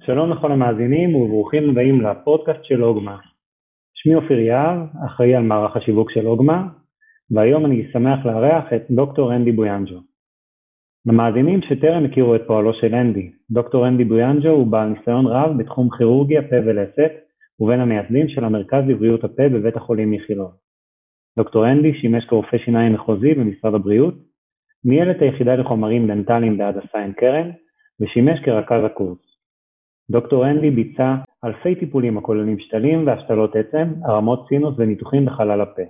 שלום לכל המאזינים וברוכים הבאים לפודקאסט של אוגמה. שמי אופיר יהב, אחראי על מערך השיווק של אוגמה, והיום אני שמח לארח את דוקטור אנדי בויאנג'ו. למאזינים שטרם הכירו את פועלו של אנדי, דוקטור אנדי בויאנג'ו הוא בעל ניסיון רב בתחום כירורגיה פה ולסת, ובין המייסדים של המרכז לבריאות הפה בבית החולים איכילוב. דוקטור אנדי שימש כרופא שיניים מחוזי במשרד הבריאות, ניהל את היחידה לחומרים דנטליים בהדסה עין כרם, ושימש כרכז הקורס. דוקטור אנדי ביצע אלפי טיפולים הכוללים שתלים והשתלות עצם, הרמות סינוס וניתוחים בחלל הפה.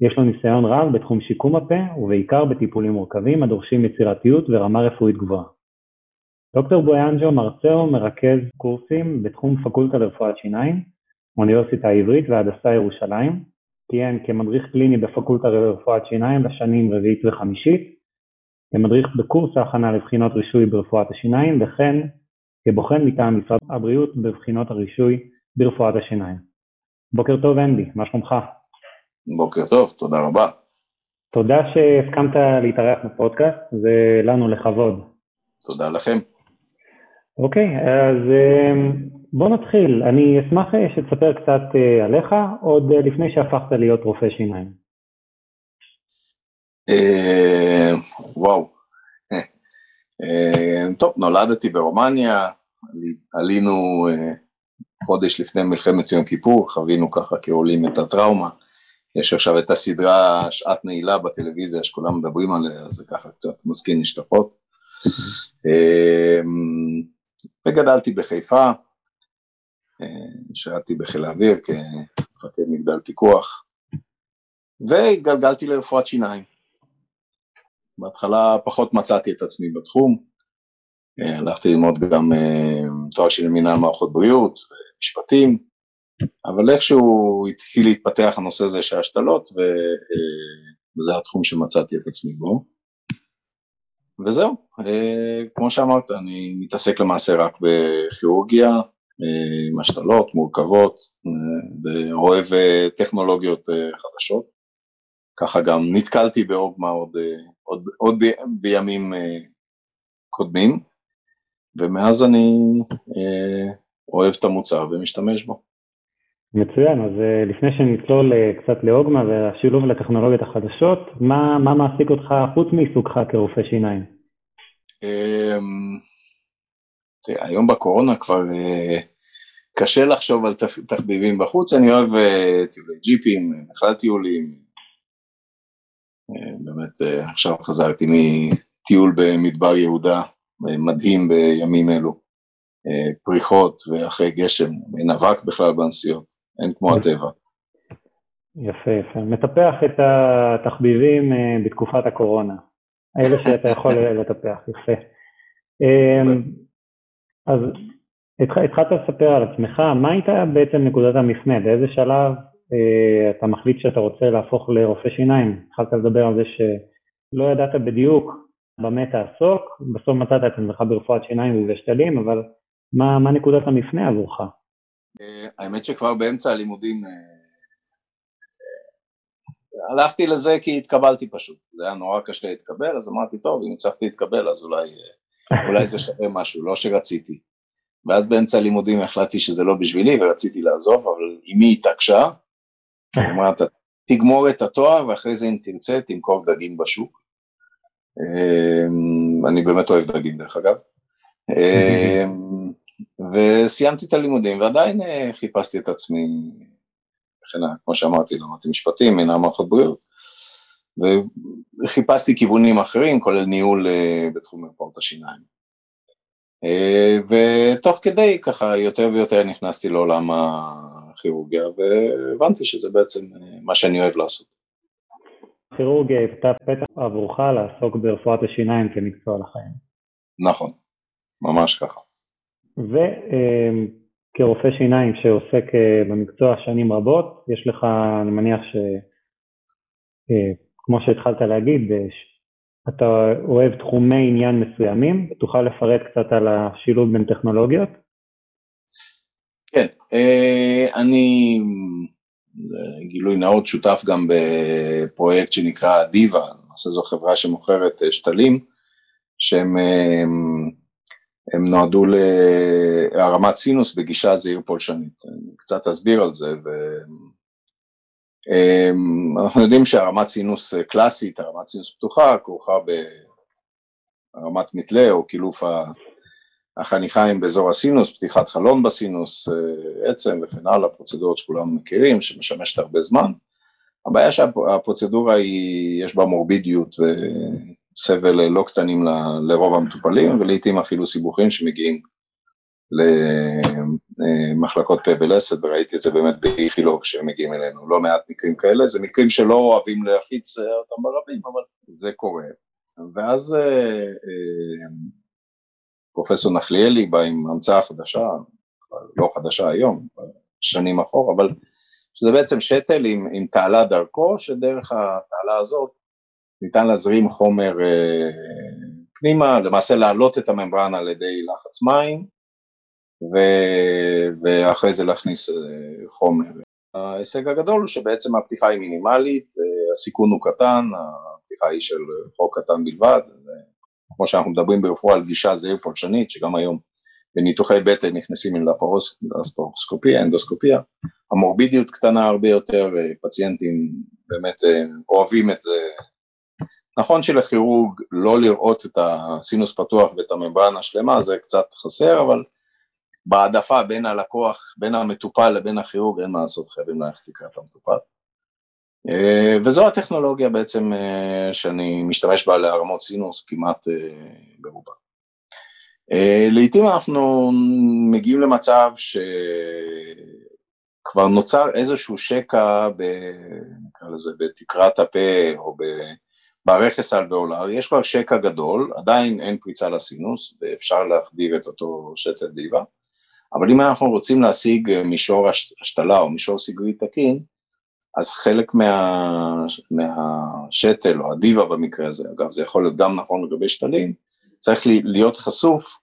יש לו ניסיון רב בתחום שיקום הפה, ובעיקר בטיפולים מורכבים הדורשים יצירתיות ורמה רפואית גבוהה. דוקטור בויאנג'ו מרצה ומרכז קורסים בתחום פקולטה לרפואת שיניים, האוניברסיטה העברית והדסה ירושלים, כיהן כמדריך קליני בפקולטה לרפואת שיניים לשנים רביעית וחמישית, כמדריך בקורס ההכנה לבחינות רישוי ברפואת השיניים, וכן כבוחן מטעם משרד הבריאות בבחינות הרישוי ברפואת השיניים. בוקר טוב אנדי, מה שלומך? בוקר טוב, תודה רבה. תודה שהסכמת להתארח בפודקאסט, זה לנו לכבוד. תודה לכם. אוקיי, אז אמ, בוא נתחיל. אני אשמח שתספר קצת אה, עליך, עוד אה, לפני שהפכת להיות רופא שיניים. אה, וואו. טוב, נולדתי ברומניה, עלינו חודש לפני מלחמת יום כיפור, חווינו ככה כעולים את הטראומה. יש עכשיו את הסדרה שעת נעילה בטלוויזיה שכולם מדברים עליה, זה ככה קצת מזכיר נשכחות. וגדלתי בחיפה, שירתי בחיל האוויר כמפקד מגדל פיקוח, והתגלגלתי לרפואת שיניים. בהתחלה פחות מצאתי את עצמי בתחום, הלכתי ללמוד גם תואר שני מנהל מערכות בריאות, משפטים, אבל איכשהו התחיל להתפתח הנושא הזה של השתלות, וזה התחום שמצאתי את עצמי בו. וזהו, כמו שאמרת, אני מתעסק למעשה רק בכירורגיה, עם השתלות מורכבות, ואוהב טכנולוגיות חדשות. ככה גם נתקלתי בעוגמה עוד, עוד, עוד ב, בימים קודמים, ומאז אני אוהב את המוצר ומשתמש בו. מצוין, אז לפני שנצלול קצת לעוגמה והשילוב לטכנולוגיות החדשות, מה, מה מעסיק אותך חוץ מעיסוקך כרופא שיניים? תראה, היום בקורונה כבר קשה לחשוב על תחביבים בחוץ, אני אוהב טיולי ג'יפים, בכלל טיולים, באמת עכשיו חזרתי מטיול במדבר יהודה, מדהים בימים אלו, פריחות ואחרי גשם, אין אבק בכלל בנסיעות, אין כמו הטבע. יפה, יפה. מטפח את התחביבים בתקופת הקורונה, אלה שאתה יכול לטפח, יפה. אז התחלת לספר על עצמך, מה הייתה בעצם נקודת המפנה, באיזה שלב אה, אתה מחליט שאתה רוצה להפוך לרופא שיניים? התחלת לדבר על זה שלא ידעת בדיוק במה תעסוק, בסוף מצאת את עצמך ברפואת שיניים ובשתלים, אבל מה, מה נקודת המפנה עבורך? האמת שכבר באמצע הלימודים הלכתי לזה כי התקבלתי פשוט, זה היה נורא קשה להתקבל, אז אמרתי, טוב, אם הצלחתי להתקבל אז אולי, אולי זה שווה משהו, לא שרציתי. ואז באמצע הלימודים החלטתי שזה לא בשבילי ורציתי לעזוב, אבל אמי התעקשה, היא אמרה, תגמור את התואר ואחרי זה אם תרצה תמכור דגים בשוק. אני באמת אוהב דגים דרך אגב. וסיימתי את הלימודים ועדיין חיפשתי את עצמי כמו שאמרתי, למדתי משפטים, מנהל מערכות בריאות, וחיפשתי כיוונים אחרים, כולל ניהול בתחום מרפאות השיניים. ותוך כדי ככה יותר ויותר נכנסתי לעולם הכירורגיה, והבנתי שזה בעצם מה שאני אוהב לעשות. כירורגיה היוותה פתח עבורך לעסוק ברפואת השיניים כמקצוע לחיים. נכון, ממש ככה. ו... כרופא שיניים שעוסק במקצוע שנים רבות, יש לך, אני מניח שכמו שהתחלת להגיד, אתה אוהב תחומי עניין מסוימים, תוכל לפרט קצת על השילוב בין טכנולוגיות? כן, אני גילוי נאות שותף גם בפרויקט שנקרא דיווה, למעשה זו חברה שמוכרת שתלים, שהם הם נועדו להרמת סינוס בגישה זעיר פולשנית. אני קצת אסביר על זה. ו... אנחנו יודעים שהרמת סינוס קלאסית, הרמת סינוס פתוחה, כרוכה בהרמת מתלה או קילוף החניכיים באזור הסינוס, פתיחת חלון בסינוס, עצם וכן הלאה, פרוצדורות שכולם מכירים, שמשמשת הרבה זמן. הבעיה שהפרוצדורה היא, יש בה מורבידיות וסבל לא קטנים לרוב המטופלים, ולעיתים אפילו סיבוכים שמגיעים למחלקות פה ולסת, וראיתי את זה באמת באיכילוב כשהם מגיעים אלינו, לא מעט מקרים כאלה, זה מקרים שלא אוהבים להפיץ אותם ברבים, אבל זה קורה. ואז אה, אה, פרופסור נחליאלי בא עם המצאה חדשה, לא חדשה היום, שנים אחורה, אבל שזה בעצם שתל עם, עם תעלה דרכו, שדרך התעלה הזאת ניתן להזרים חומר אה, פנימה, למעשה להעלות את הממברנה על ידי לחץ מים, ו, ואחרי זה להכניס אה, חומר. ההישג הגדול הוא שבעצם הפתיחה היא מינימלית, אה, הסיכון הוא קטן, הפתיחה היא של חוק קטן בלבד, כמו שאנחנו מדברים ברפואה על גישה זהיר פולשנית, שגם היום בניתוחי בטן נכנסים לפרוסקופיה, אנדוסקופיה, המורבידיות קטנה הרבה יותר, פציינטים באמת אה, אוהבים את זה. נכון שלכירורג לא לראות את הסינוס פתוח ואת הממברנה השלמה זה קצת חסר, אבל בהעדפה בין הלקוח, בין המטופל לבין הכירורג אין מה לעשות, חייבים ללכת לקראת המטופל. אה, וזו הטכנולוגיה בעצם אה, שאני משתמש בה להרמות סינוס כמעט ברובה. לעתים אנחנו מגיעים למצב שכבר נוצר איזשהו שקע, ב, נקרא לזה, בתקרת הפה או ברכס האלוויאולרי, יש כבר שקע גדול, עדיין אין פריצה לסינוס ואפשר להחדיר את אותו שתל דיבה, אבל אם אנחנו רוצים להשיג מישור השתלה או מישור סגרי תקין, אז חלק מה, מהשתל או הדיבה במקרה הזה, אגב זה יכול להיות גם נכון לגבי שתלים, צריך להיות חשוף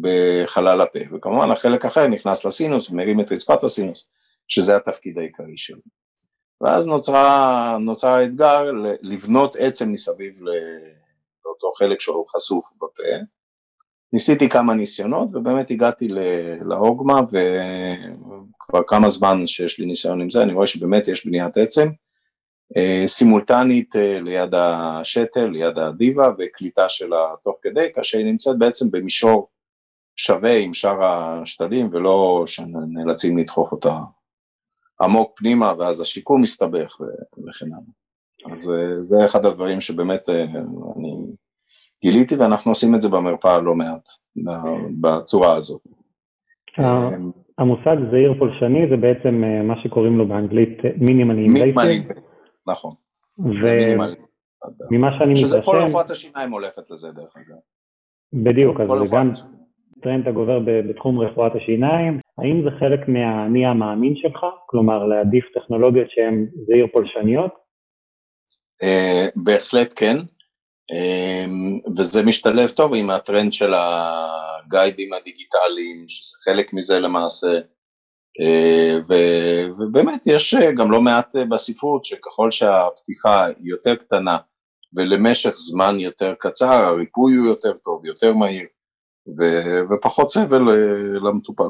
בחלל הפה, וכמובן החלק אחר נכנס לסינוס ומרים את רצפת הסינוס, שזה התפקיד העיקרי שלו. ואז נוצרה, נוצר האתגר לבנות עצם מסביב לאותו חלק שהוא חשוף בפה. ניסיתי כמה ניסיונות ובאמת הגעתי לאוגמה וכבר כמה זמן שיש לי ניסיון עם זה, אני רואה שבאמת יש בניית עצם. אה, סימולטנית אה, ליד השתל, ליד הדיבה וקליטה שלה תוך כדי, כאשר היא נמצאת בעצם במישור שווה עם שאר השתלים ולא שנאלצים לדחוף אותה עמוק פנימה ואז השיקום מסתבך וכן הלאה. אז אה, זה אחד הדברים שבאמת אני גיליתי ואנחנו עושים את זה במרפאה לא מעט בצורה הזאת. המושג זעיר פולשני זה בעצם מה שקוראים לו באנגלית מינימלי אינבייסיב. נכון. וממה שאני מתרשם... שזה כל רפואת השיניים הולכת לזה דרך אגב. בדיוק, אז זה גם טרנד הגובר בתחום רפואת השיניים. האם זה חלק מהאני המאמין שלך? כלומר, להעדיף טכנולוגיות שהן זעיר פולשניות? אה, בהחלט כן, אה, וזה משתלב טוב עם הטרנד של הגיידים הדיגיטליים, שזה חלק מזה למעשה. אה, ובאמת יש אה, גם לא מעט אה, בספרות שככל שהפתיחה היא יותר קטנה ולמשך זמן יותר קצר הריפוי הוא יותר טוב, יותר מהיר ופחות סבל למטופל.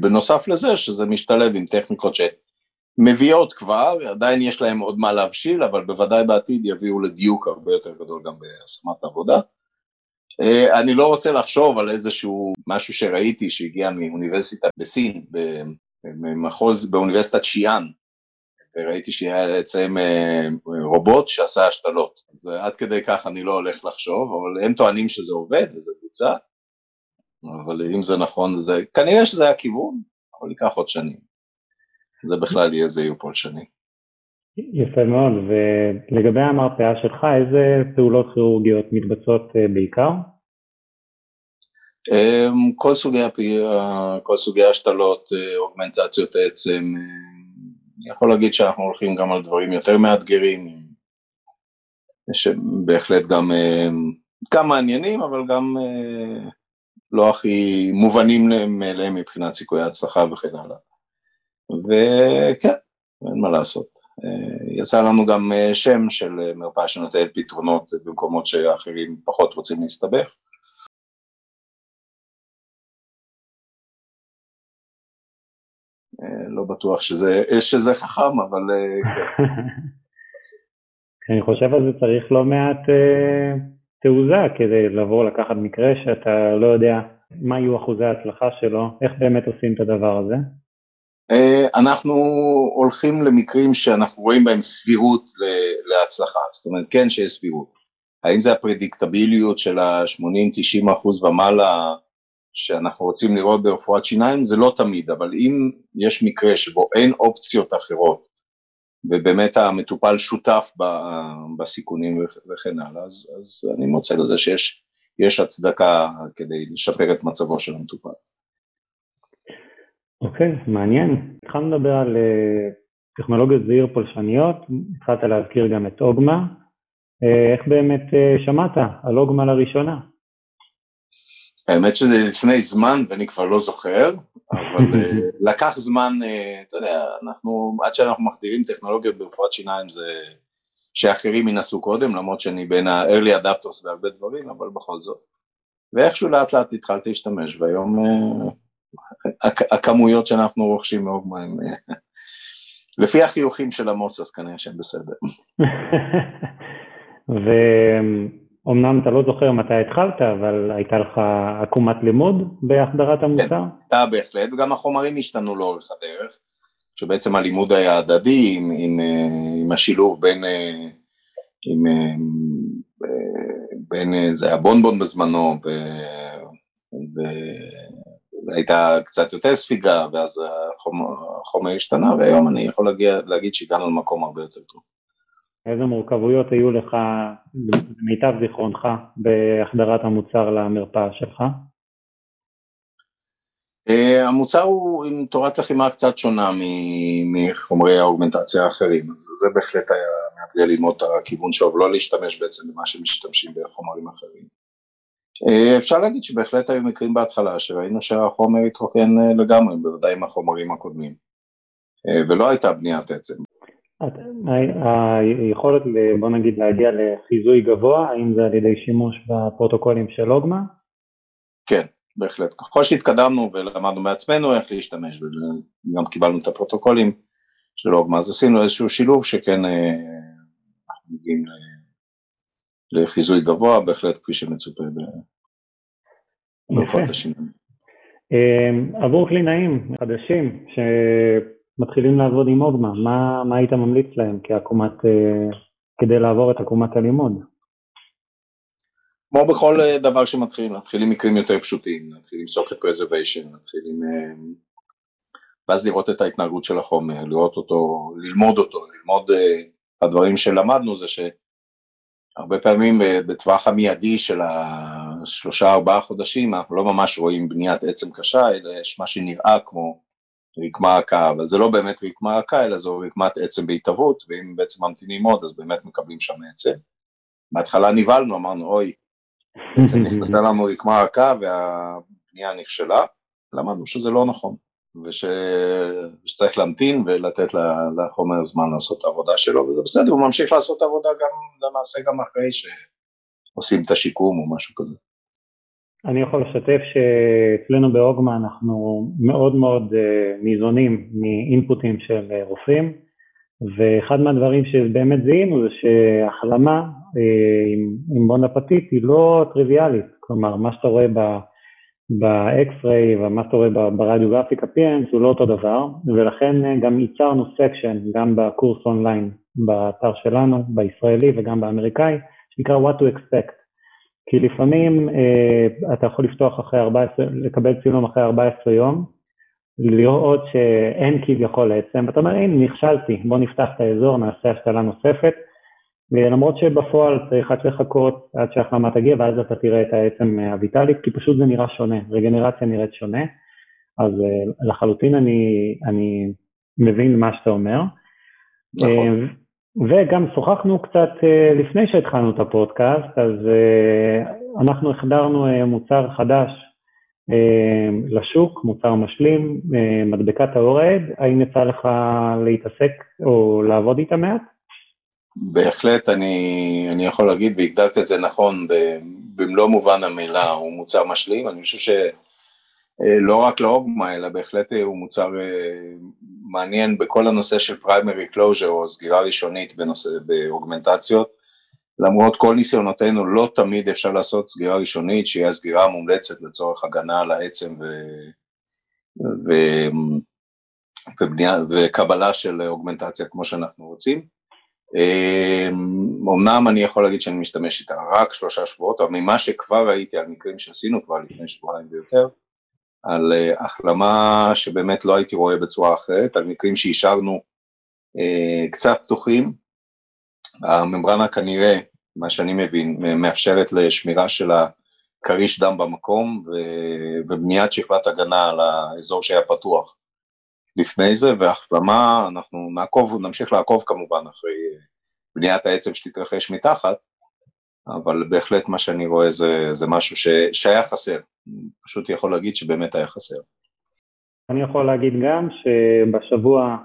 בנוסף לזה שזה משתלב עם טכניקות שמביאות כבר, עדיין יש להם עוד מה להבשיל, אבל בוודאי בעתיד יביאו לדיוק הרבה יותר גדול גם בהשמת עבודה. אה, אני לא רוצה לחשוב על איזשהו משהו שראיתי שהגיע מאוניברסיטה בסין, במחוז, באוניברסיטת שיאן, וראיתי שהיה אצלם אה, רובוט שעשה השתלות, אז עד כדי כך אני לא הולך לחשוב, אבל הם טוענים שזה עובד וזה בוצע, אבל אם זה נכון, זה, כנראה שזה הכיוון, אבל ייקח עוד שנים. זה בכלל יהיה זהיר פולשני. יפה מאוד, ולגבי המרפאה שלך, איזה פעולות כירורגיות מתבצעות אה, בעיקר? אמ, כל סוגי, כל סוגי השתלות, אה, אוגמנטציות עצם, אה, אני יכול להגיד שאנחנו הולכים גם על דברים יותר מאתגרים, יש בהחלט גם, גם מעניינים, אבל גם לא הכי מובנים מאליהם מבחינת סיכויי הצלחה וכן הלאה. וכן, אין מה לעשות. יצא לנו גם שם של מרפאה שנותנת פתרונות במקומות שאחרים פחות רוצים להסתבך. לא בטוח שזה, שזה חכם, אבל כן. אני חושב על זה צריך לא מעט אה, תעוזה כדי לבוא לקחת מקרה שאתה לא יודע מה יהיו אחוזי ההצלחה שלו, איך באמת עושים את הדבר הזה? אה, אנחנו הולכים למקרים שאנחנו רואים בהם סבירות להצלחה, זאת אומרת כן שיש סבירות. האם זה הפרדיקטביליות של ה-80-90 אחוז ומעלה שאנחנו רוצים לראות ברפואת שיניים? זה לא תמיד, אבל אם יש מקרה שבו אין אופציות אחרות ובאמת המטופל שותף בסיכונים וכן הלאה, אז, אז אני מוצא לזה שיש הצדקה כדי לשפר את מצבו של המטופל. אוקיי, okay, מעניין. התחלנו לדבר על uh, טכנולוגיות זעיר פולשניות, התחלת להזכיר גם את אוגמה. Uh, איך באמת uh, שמעת על אוגמה לראשונה? האמת שזה לפני זמן ואני כבר לא זוכר, אבל לקח זמן, אתה יודע, אנחנו, עד שאנחנו מחדירים טכנולוגיות ברפואת שיניים זה שאחרים ינסו קודם, למרות שאני בין ה-early adapters בהרבה דברים, אבל בכל זאת. ואיכשהו לאט לאט התחלתי להשתמש, והיום הכמויות שאנחנו רוכשים מאוד מים, לפי החיוכים של עמוס אז כנראה שהם בסדר. ואומנם אתה לא זוכר מתי התחלת, אבל הייתה לך עקומת לימוד בהחדרת המוצר? כן, הייתה בהחלט, וגם החומרים השתנו לאורך הדרך, שבעצם הלימוד היה הדדי עם, עם, עם השילוב בין, עם, בין, זה היה בונבון בזמנו, ו, והייתה קצת יותר ספיגה, ואז החומר, החומר השתנה, והיום אני יכול להגיע, להגיד שהגענו למקום הרבה יותר טוב. איזה מורכבויות היו לך, למיטב זיכרונך, בהחדרת המוצר למרפאה שלך? Uh, המוצר הוא עם תורת לחימה קצת שונה מחומרי האוגמנטציה האחרים, אז זה בהחלט היה מאתגר ללמוד את הכיוון שלו ולא להשתמש בעצם במה שמשתמשים בחומרים אחרים. Uh, אפשר להגיד שבהחלט היו מקרים בהתחלה שראינו שהחומר התרוקן uh, לגמרי, בוודאי עם החומרים הקודמים, ולא הייתה בניית עצם. היכולת, בוא נגיד, להגיע לחיזוי גבוה, האם זה על ידי שימוש בפרוטוקולים של אוגמה? כן, בהחלט. ככל שהתקדמנו ולמדנו בעצמנו איך להשתמש, וגם קיבלנו את הפרוטוקולים של אוגמה, אז עשינו איזשהו שילוב שכן אה, אנחנו מגיעים לחיזוי גבוה, בהחלט כפי שמצופה ברפואת השינוי. אה, עבור קלינאים חדשים, ש... מתחילים לעבוד עם אוגמה, מה, מה היית ממליץ להם כעקומת, אה, כדי לעבור את עקומת הלימוד? כמו בכל אה, דבר שמתחילים, להתחיל עם מקרים יותר פשוטים, להתחיל עם סוקט פרזרוויישן, להתחיל עם... אה, ואז לראות את ההתנהגות של החומר, לראות אותו, ללמוד אותו, ללמוד הדברים שלמדנו זה שהרבה פעמים בטווח המיידי של השלושה ארבעה חודשים אנחנו לא ממש רואים בניית עצם קשה, אלא יש מה שנראה כמו רקמה רכה, אבל זה לא באמת רקמה רכה, אלא זו רקמת עצם בהתהוות, ואם בעצם ממתינים עוד, אז באמת מקבלים שם עצם. בהתחלה נבהלנו, אמרנו, אוי, בעצם נכנסה לנו רקמה רכה והבנייה נכשלה, למדנו שזה לא נכון, וש... ושצריך להמתין ולתת לחומר זמן לעשות את העבודה שלו, וזה בסדר, הוא ממשיך לעשות את העבודה גם, למעשה גם אחרי שעושים את השיקום או משהו כזה. אני יכול לשתף שאצלנו ב Augma אנחנו מאוד מאוד אה, ניזונים מ inputs של אה, רופאים ואחד מהדברים שבאמת זיהינו זה שהחלמה אה, עם, עם בונד אפטייט היא לא טריוויאלית, כלומר מה שאתה רואה ב X-ray ומה שאתה רואה ב radiographic appearance הוא לא אותו דבר ולכן גם ייצרנו section גם בקורס אונליין באתר שלנו, בישראלי וגם באמריקאי, שנקרא What to Expect כי לפעמים אה, אתה יכול לפתוח אחרי 14, לקבל צילום אחרי 14 יום, לראות שאין כביכול עצם, ואתה אומר, הנה, נכשלתי, בוא נפתח את האזור, נעשה השתלה נוספת, למרות שבפועל צריך רק לחכות עד שהחלמה תגיע, ואז אתה תראה את העצם הויטלית, כי פשוט זה נראה שונה, רגנרציה נראית שונה, אז אה, לחלוטין אני, אני מבין מה שאתה אומר. נכון. וגם שוחחנו קצת אה, לפני שהתחלנו את הפודקאסט, אז אה, אנחנו החדרנו אה, מוצר חדש לשוק, מוצר משלים, מדבקת האורד, האם יצא לך להתעסק או לעבוד איתה מעט? בהחלט אני, אני יכול להגיד, והגדלת את זה נכון במלוא מובן המילה, הוא מוצר משלים, אני חושב שלא רק לאוגמה, אלא בהחלט הוא מוצר מעניין בכל הנושא של primary closure או סגירה ראשונית בנושא, באוגמנטציות, למרות כל ניסיונותינו לא תמיד אפשר לעשות סגירה ראשונית שהיא הסגירה המומלצת לצורך הגנה על העצם ו... ו... ובנייה, וקבלה של אוגמנטציה כמו שאנחנו רוצים. אמנם אני יכול להגיד שאני משתמש איתה רק שלושה שבועות, אבל ממה שכבר ראיתי על מקרים שעשינו כבר לפני שבועיים ויותר, על אה, החלמה שבאמת לא הייתי רואה בצורה אחרת, על מקרים שהשארנו אה, קצת פתוחים, הממברנה כנראה, מה שאני מבין, מאפשרת לשמירה של הכריש דם במקום ובניית שכבת הגנה על האזור שהיה פתוח לפני זה, והחלמה, אנחנו נעקוב, נמשיך לעקוב כמובן אחרי בניית העצם שתתרחש מתחת, אבל בהחלט מה שאני רואה זה, זה משהו שהיה חסר, פשוט יכול להגיד שבאמת היה חסר. אני יכול להגיד גם שבשבוע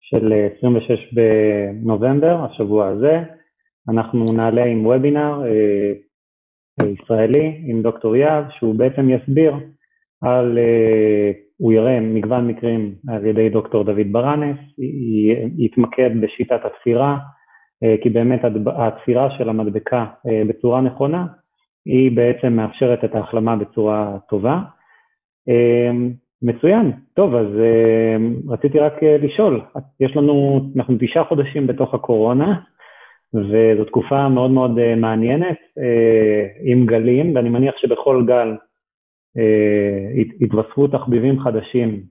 של 26 בנובמבר, השבוע הזה, אנחנו נעלה עם וובינר אה, ישראלי עם דוקטור יהב, שהוא בעצם יסביר על, אה, הוא יראה מגוון מקרים על ידי דוקטור דוד ברנס, יתמקד בשיטת התפירה, אה, כי באמת התפירה של המדבקה אה, בצורה נכונה, היא בעצם מאפשרת את ההחלמה בצורה טובה. אה, מצוין, טוב, אז רציתי רק לשאול, יש לנו, אנחנו תשעה חודשים בתוך הקורונה, וזו תקופה מאוד מאוד מעניינת, עם גלים, ואני מניח שבכל גל התווספו תחביבים חדשים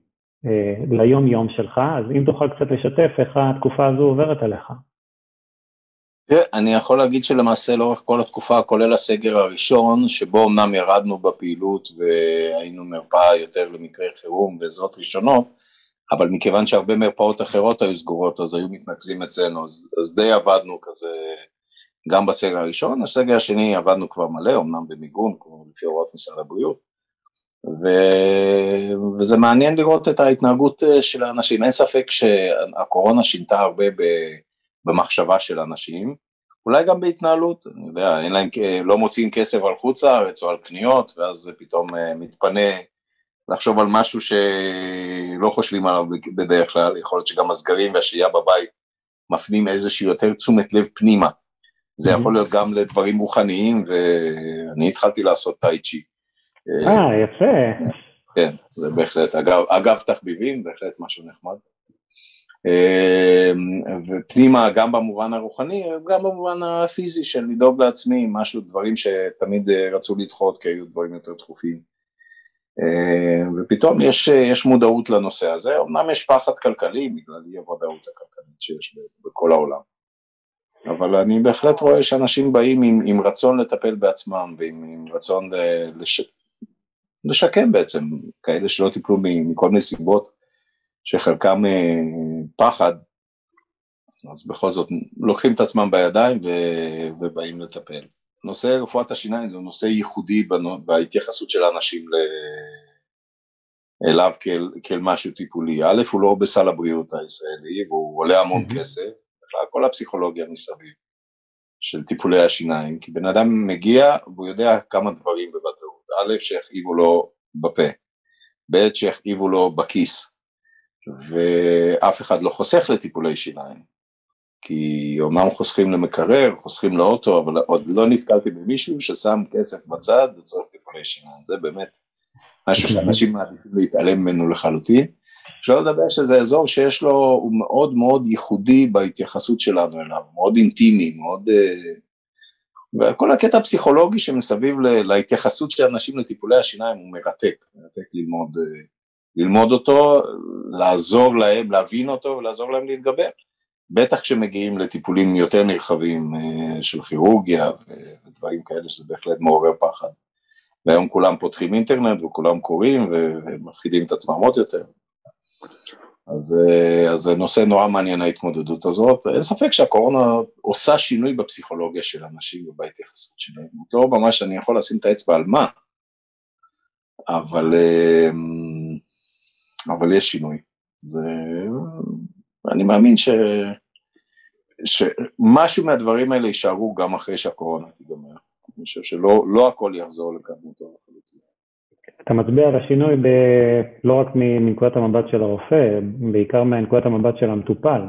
ליום-יום שלך, אז אם תוכל קצת לשתף איך התקופה הזו עוברת עליך. אני יכול להגיד שלמעשה לאורך כל התקופה, כולל הסגר הראשון, שבו אמנם ירדנו בפעילות והיינו מרפאה יותר למקרי חירום ועזרות ראשונות, אבל מכיוון שהרבה מרפאות אחרות היו סגורות, אז היו מתנקזים אצלנו, אז, אז די עבדנו כזה גם בסגר הראשון, הסגר השני עבדנו כבר מלא, אמנם במיגון, כמו לפי הוראות משרד הבריאות, ו... וזה מעניין לראות את ההתנהגות של האנשים, אין ספק שהקורונה שינתה הרבה ב... במחשבה של אנשים, אולי גם בהתנהלות, אני יודע, אין להם, לא מוציאים כסף על חוץ לארץ או על קניות, ואז זה פתאום אה, מתפנה לחשוב על משהו שלא חושבים עליו בדרך כלל, יכול להיות שגם הסגרים והשהייה בבית מפנים איזושהי יותר תשומת לב פנימה. זה יכול להיות גם לדברים רוחניים, ואני התחלתי לעשות טאי צ'י. אה, יפה. כן, זה בהחלט, אגב, אגב תחביבים, בהחלט משהו נחמד. אמ, ופנימה גם במובן הרוחני, גם במובן הפיזי של לדאוג לעצמי, משהו, דברים שתמיד אה, רצו לדחות כי היו דברים יותר דחופים. אמ, ופתאום יש, יש מודעות לנושא הזה, אמנם יש פחד כלכלי בגלל אי הוודאות הכלכלית שיש בכל העולם. אבל אני בהחלט רואה שאנשים באים עם, עם רצון לטפל בעצמם ועם רצון לש, לשקם בעצם, כאלה שלא טיפלו מכל מיני סיבות שחלקם פחד, אז בכל זאת לוקחים את עצמם בידיים ו... ובאים לטפל. נושא רפואת השיניים זה נושא ייחודי בהתייחסות של האנשים ל... אליו כאל, כאל משהו טיפולי. א', הוא לא בסל הבריאות הישראלי והוא עולה המון. כסף, בכלל כל הפסיכולוגיה מסביב של טיפולי השיניים, כי בן אדם מגיע והוא יודע כמה דברים בוודאות. א', שיכאיבו לו בפה, ב', שיכאיבו לו בכיס, ואף אחד לא חוסך לטיפולי שיניים, כי אומנם חוסכים למקרר, חוסכים לאוטו, אבל עוד לא נתקלתי במישהו ששם כסף בצד לצורך טיפולי שיניים, זה באמת משהו שאנשים מעדיפים להתעלם ממנו לחלוטין. אפשר לדבר שזה אזור שיש לו, הוא מאוד מאוד ייחודי בהתייחסות שלנו אליו, מאוד אינטימי, מאוד... אה, וכל הקטע הפסיכולוגי שמסביב להתייחסות של אנשים לטיפולי השיניים הוא מרתק, מרתק ללמוד אה, ללמוד אותו, לעזור להם, להבין אותו ולעזור להם להתגבר. בטח כשמגיעים לטיפולים יותר נרחבים אה, של כירורגיה ודברים כאלה שזה בהחלט מעורר פחד. והיום כולם פותחים אינטרנט וכולם קוראים ומפחידים את עצמם עוד יותר. אה, אז זה נושא נורא מעניין ההתמודדות הזאת. אין ספק שהקורונה עושה שינוי בפסיכולוגיה של אנשים ובהתייחסות שלהם. לא ממש אני יכול לשים את האצבע על מה, אבל, אה, אבל יש שינוי. זה, אני מאמין ש, שמשהו מהדברים האלה יישארו גם אחרי שהקורונה תיגמר. אני חושב שלא לא הכל יחזור לקדמותו לחלוטין. אתה מצביע על השינוי ב... לא רק מנקודת המבט של הרופא, בעיקר מנקודת המבט של המטופל,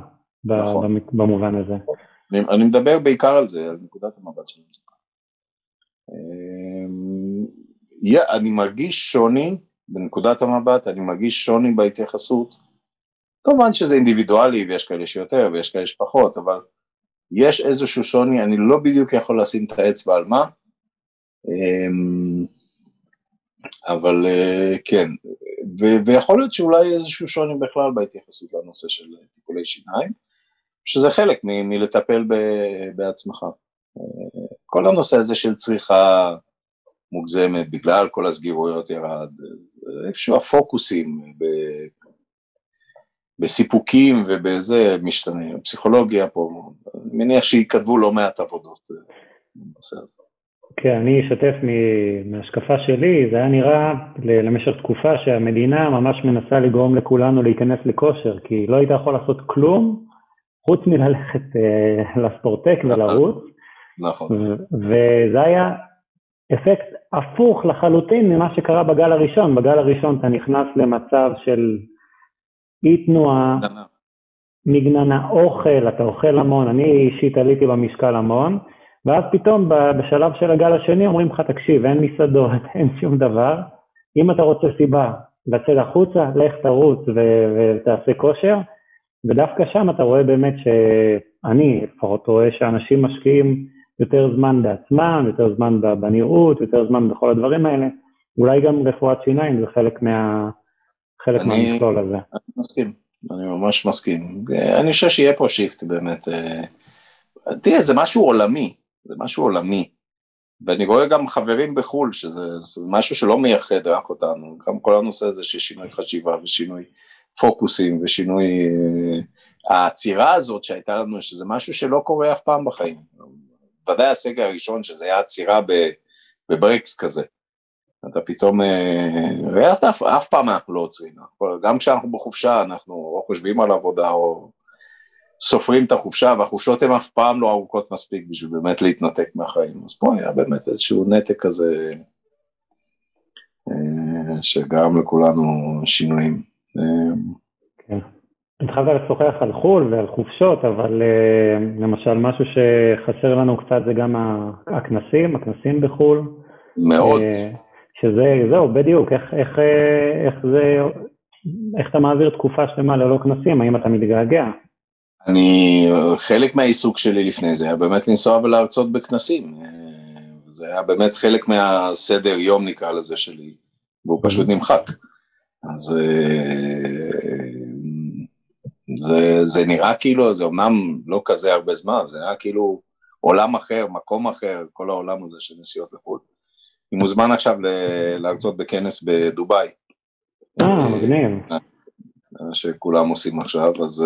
נכון. במובן הזה. אני, אני מדבר בעיקר על זה, על נקודת המבט של המטופל. אמ, אני מרגיש שוני בנקודת המבט, אני מרגיש שוני בהתייחסות. כמובן שזה אינדיבידואלי ויש כאלה שיותר ויש כאלה שפחות, אבל יש איזשהו שוני, אני לא בדיוק יכול לשים את האצבע על מה, אמ, אבל אה, כן, ו- ויכול להיות שאולי איזשהו שוני בכלל בהתייחסות לנושא של טיפולי שיניים, שזה חלק מ- מלטפל ב- בעצמך. אה, כל הנושא הזה של צריכה מוגזמת בגלל כל הסגירויות ירד, איפשהו הפוקוסים ב- בסיפוקים ובזה משתנה, פסיכולוגיה פה, אני מניח שיכתבו לא מעט עבודות אה, בנושא הזה. כן, אני אשתף מהשקפה שלי, זה היה נראה למשך תקופה שהמדינה ממש מנסה לגרום לכולנו להיכנס לכושר, כי לא היית יכול לעשות כלום חוץ מללכת אה, לספורטק ולרוץ. נכון. וזה היה אפקט הפוך לחלוטין ממה שקרה בגל הראשון. בגל הראשון אתה נכנס למצב של אי תנועה, מגננה, אוכל, אתה אוכל המון, אני אישית עליתי במשקל המון, ואז פתאום בשלב של הגל השני אומרים לך, תקשיב, אין מסעדות, אין שום דבר, אם אתה רוצה סיבה לצאת החוצה, לך תרוץ ותעשה כושר, ודווקא שם אתה רואה באמת שאני לפחות רואה שאנשים משקיעים יותר זמן בעצמם, יותר זמן בנראות, יותר זמן בכל הדברים האלה, אולי גם רפואת שיניים זה חלק, מה, חלק אני, מהמכלול הזה. אני מסכים, אני ממש מסכים. אני חושב שיהיה פה שיפט באמת. אה, תראה, זה משהו עולמי, זה משהו עולמי. ואני רואה גם חברים בחו"ל, שזה משהו שלא מייחד רק אותנו, גם כל הנושא הזה של שינוי חשיבה ושינוי פוקוסים ושינוי... אה, העצירה הזאת שהייתה לנו, שזה משהו שלא קורה אף פעם בחיים. ודאי הסגר הראשון, שזה היה עצירה בברקס כזה. אתה פתאום, אה, אתה אף, אף פעם אנחנו לא עוצרים, גם כשאנחנו בחופשה אנחנו או חושבים על עבודה או סופרים את החופשה, והחופשות הן אף פעם לא ארוכות מספיק בשביל באמת להתנתק מהחיים, אז פה היה באמת איזשהו נתק כזה אה, שגרם לכולנו שינויים. אה, כן. התחלת לשוחח על חו"ל ועל חופשות, אבל למשל משהו שחסר לנו קצת זה גם הכנסים, הכנסים בחו"ל. מאוד. שזה, זהו, בדיוק, איך, איך, איך זה, איך אתה מעביר תקופה שלמה ללא כנסים, האם אתה מתגעגע? אני, חלק מהעיסוק שלי לפני זה היה באמת לנסוע ולהרצות בכנסים. זה היה באמת חלק מהסדר יום נקרא לזה שלי, והוא פשוט נמחק. אז זה, זה נראה כאילו, זה אמנם לא כזה הרבה זמן, זה נראה כאילו עולם אחר, מקום אחר, כל העולם הזה של נסיעות לחו"ל. אני מוזמן עכשיו להרצות בכנס בדובאי. אה, מגניב. שכולם עושים עכשיו, אז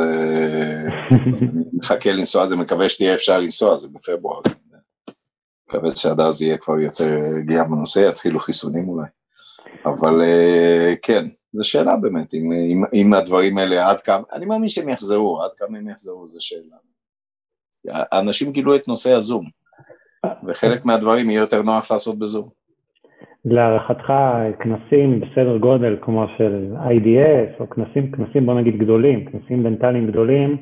אני מחכה לנסוע, זה מקווה שתהיה אפשר לנסוע, זה בפברואר. מקווה שעד אז יהיה כבר יותר הגיעה בנושא, יתחילו חיסונים אולי. אבל אה, כן, זו שאלה באמת, אם, אם, אם הדברים האלה עד כמה, אני מאמין שהם יחזרו, עד כמה הם יחזרו זו שאלה. אנשים גילו את נושא הזום, וחלק מהדברים יהיה יותר נוח לעשות בזום. להערכתך כנסים בסדר גודל כמו של IDS, או כנסים, כנסים בוא נגיד גדולים, כנסים דנטליים גדולים,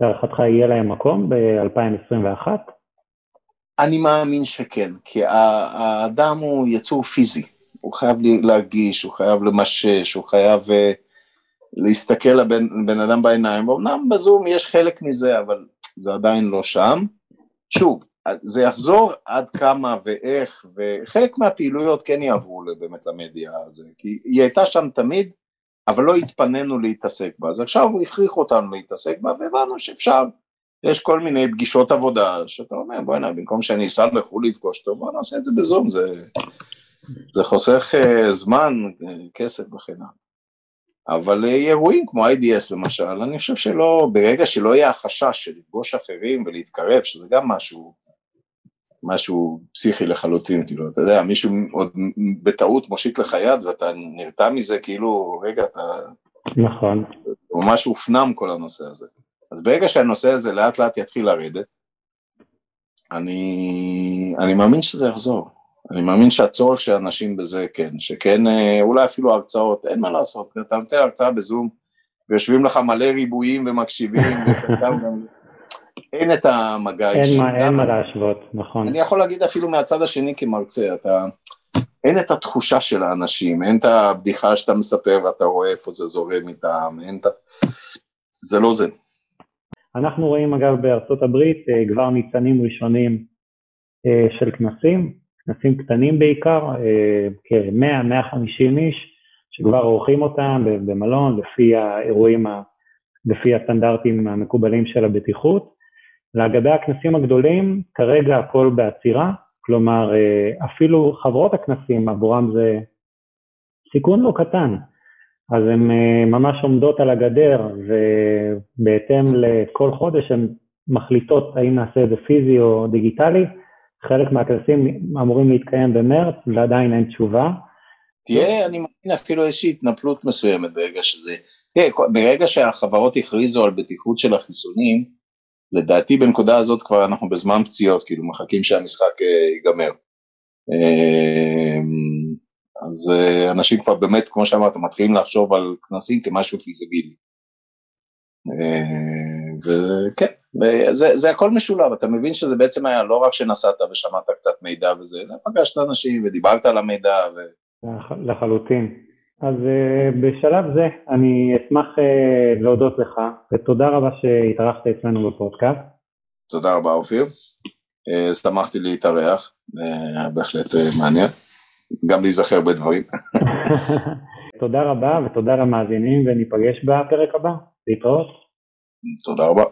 להערכתך יהיה להם מקום ב-2021? אני מאמין שכן, כי האדם הוא יצור פיזי, הוא חייב להרגיש, הוא חייב למשש, הוא חייב אה, להסתכל לבן אדם בעיניים, אמנם בזום יש חלק מזה, אבל זה עדיין לא שם. שוב, זה יחזור עד כמה ואיך, וחלק מהפעילויות כן יעברו באמת למדיה הזה, כי היא הייתה שם תמיד, אבל לא התפנינו להתעסק בה, אז עכשיו הכריחו אותנו להתעסק בה, והבנו שאפשר, יש כל מיני פגישות עבודה, שאתה אומר בוא'נה, במקום שאני אסע לחו"ל לפגוש אותו, בוא נעשה את זה בזום, זה, זה חוסך uh, זמן, uh, כסף וכן הלאה. אבל uh, אירועים כמו IDS למשל, אני חושב שלא, ברגע שלא יהיה החשש של לפגוש אחרים ולהתקרב, שזה גם משהו משהו פסיכי לחלוטין, כאילו, אתה יודע, מישהו עוד בטעות מושיט לך יד ואתה נרתע מזה, כאילו, רגע, אתה... נכון. ממש הופנם כל הנושא הזה. אז ברגע שהנושא הזה לאט לאט יתחיל לרדת, אני, אני מאמין שזה יחזור. אני מאמין שהצורך של אנשים בזה כן, שכן, אה, אולי אפילו הרצאות, אין מה לעשות, אתה נותן הרצאה בזום, ויושבים לך מלא ריבועים ומקשיבים, וחלקם גם... אין את המגע האישי. אין, אין מה להשוות, נכון. אני יכול להגיד אפילו מהצד השני כמרצה, אתה... אין את התחושה של האנשים, אין את הבדיחה שאתה מספר ואתה רואה איפה זה זורם איתם, אין את ה... זה לא זה. אנחנו רואים אגב בארצות הברית אה, כבר ניצנים ראשונים אה, של כנסים, כנסים קטנים בעיקר, אה, כ-100-150 איש, שכבר עורכים אותם במלון לפי האירועים, לפי הסטנדרטים המקובלים של הבטיחות. לגבי הכנסים הגדולים, כרגע הכל בעצירה, כלומר אפילו חברות הכנסים עבורם זה סיכון לא קטן. אז הן אה, ממש עומדות על הגדר, ובהתאם לכל חודש הן מחליטות האם נעשה את זה פיזי או דיגיטלי. חלק מהכנסים אמורים להתקיים במרץ, ועדיין אין תשובה. תהיה, אני מאמין אפילו איזושהי התנפלות מסוימת ברגע שזה... תראה, ברגע שהחברות הכריזו על בטיחות של החיסונים, לדעתי בנקודה הזאת כבר אנחנו בזמן פציעות, כאילו מחכים שהמשחק אה, ייגמר. אה, אז אה, אנשים כבר באמת, כמו שאמרת, מתחילים לחשוב על כנסים כמשהו פיזיבילי. אה, וכן, זה, זה הכל משולב, אתה מבין שזה בעצם היה לא רק שנסעת ושמעת קצת מידע וזה, אלא פגשת אנשים ודיברת על המידע. ו... לחלוטין. אז uh, בשלב זה אני אשמח uh, להודות לך, ותודה רבה שהתארחת אצלנו בפודקאסט. תודה רבה אופיר, uh, שמחתי להתארח, בהחלט מעניין. גם להיזכר בדברים. תודה רבה ותודה למאזינים וניפגש בפרק הבא. להתראות. תודה רבה.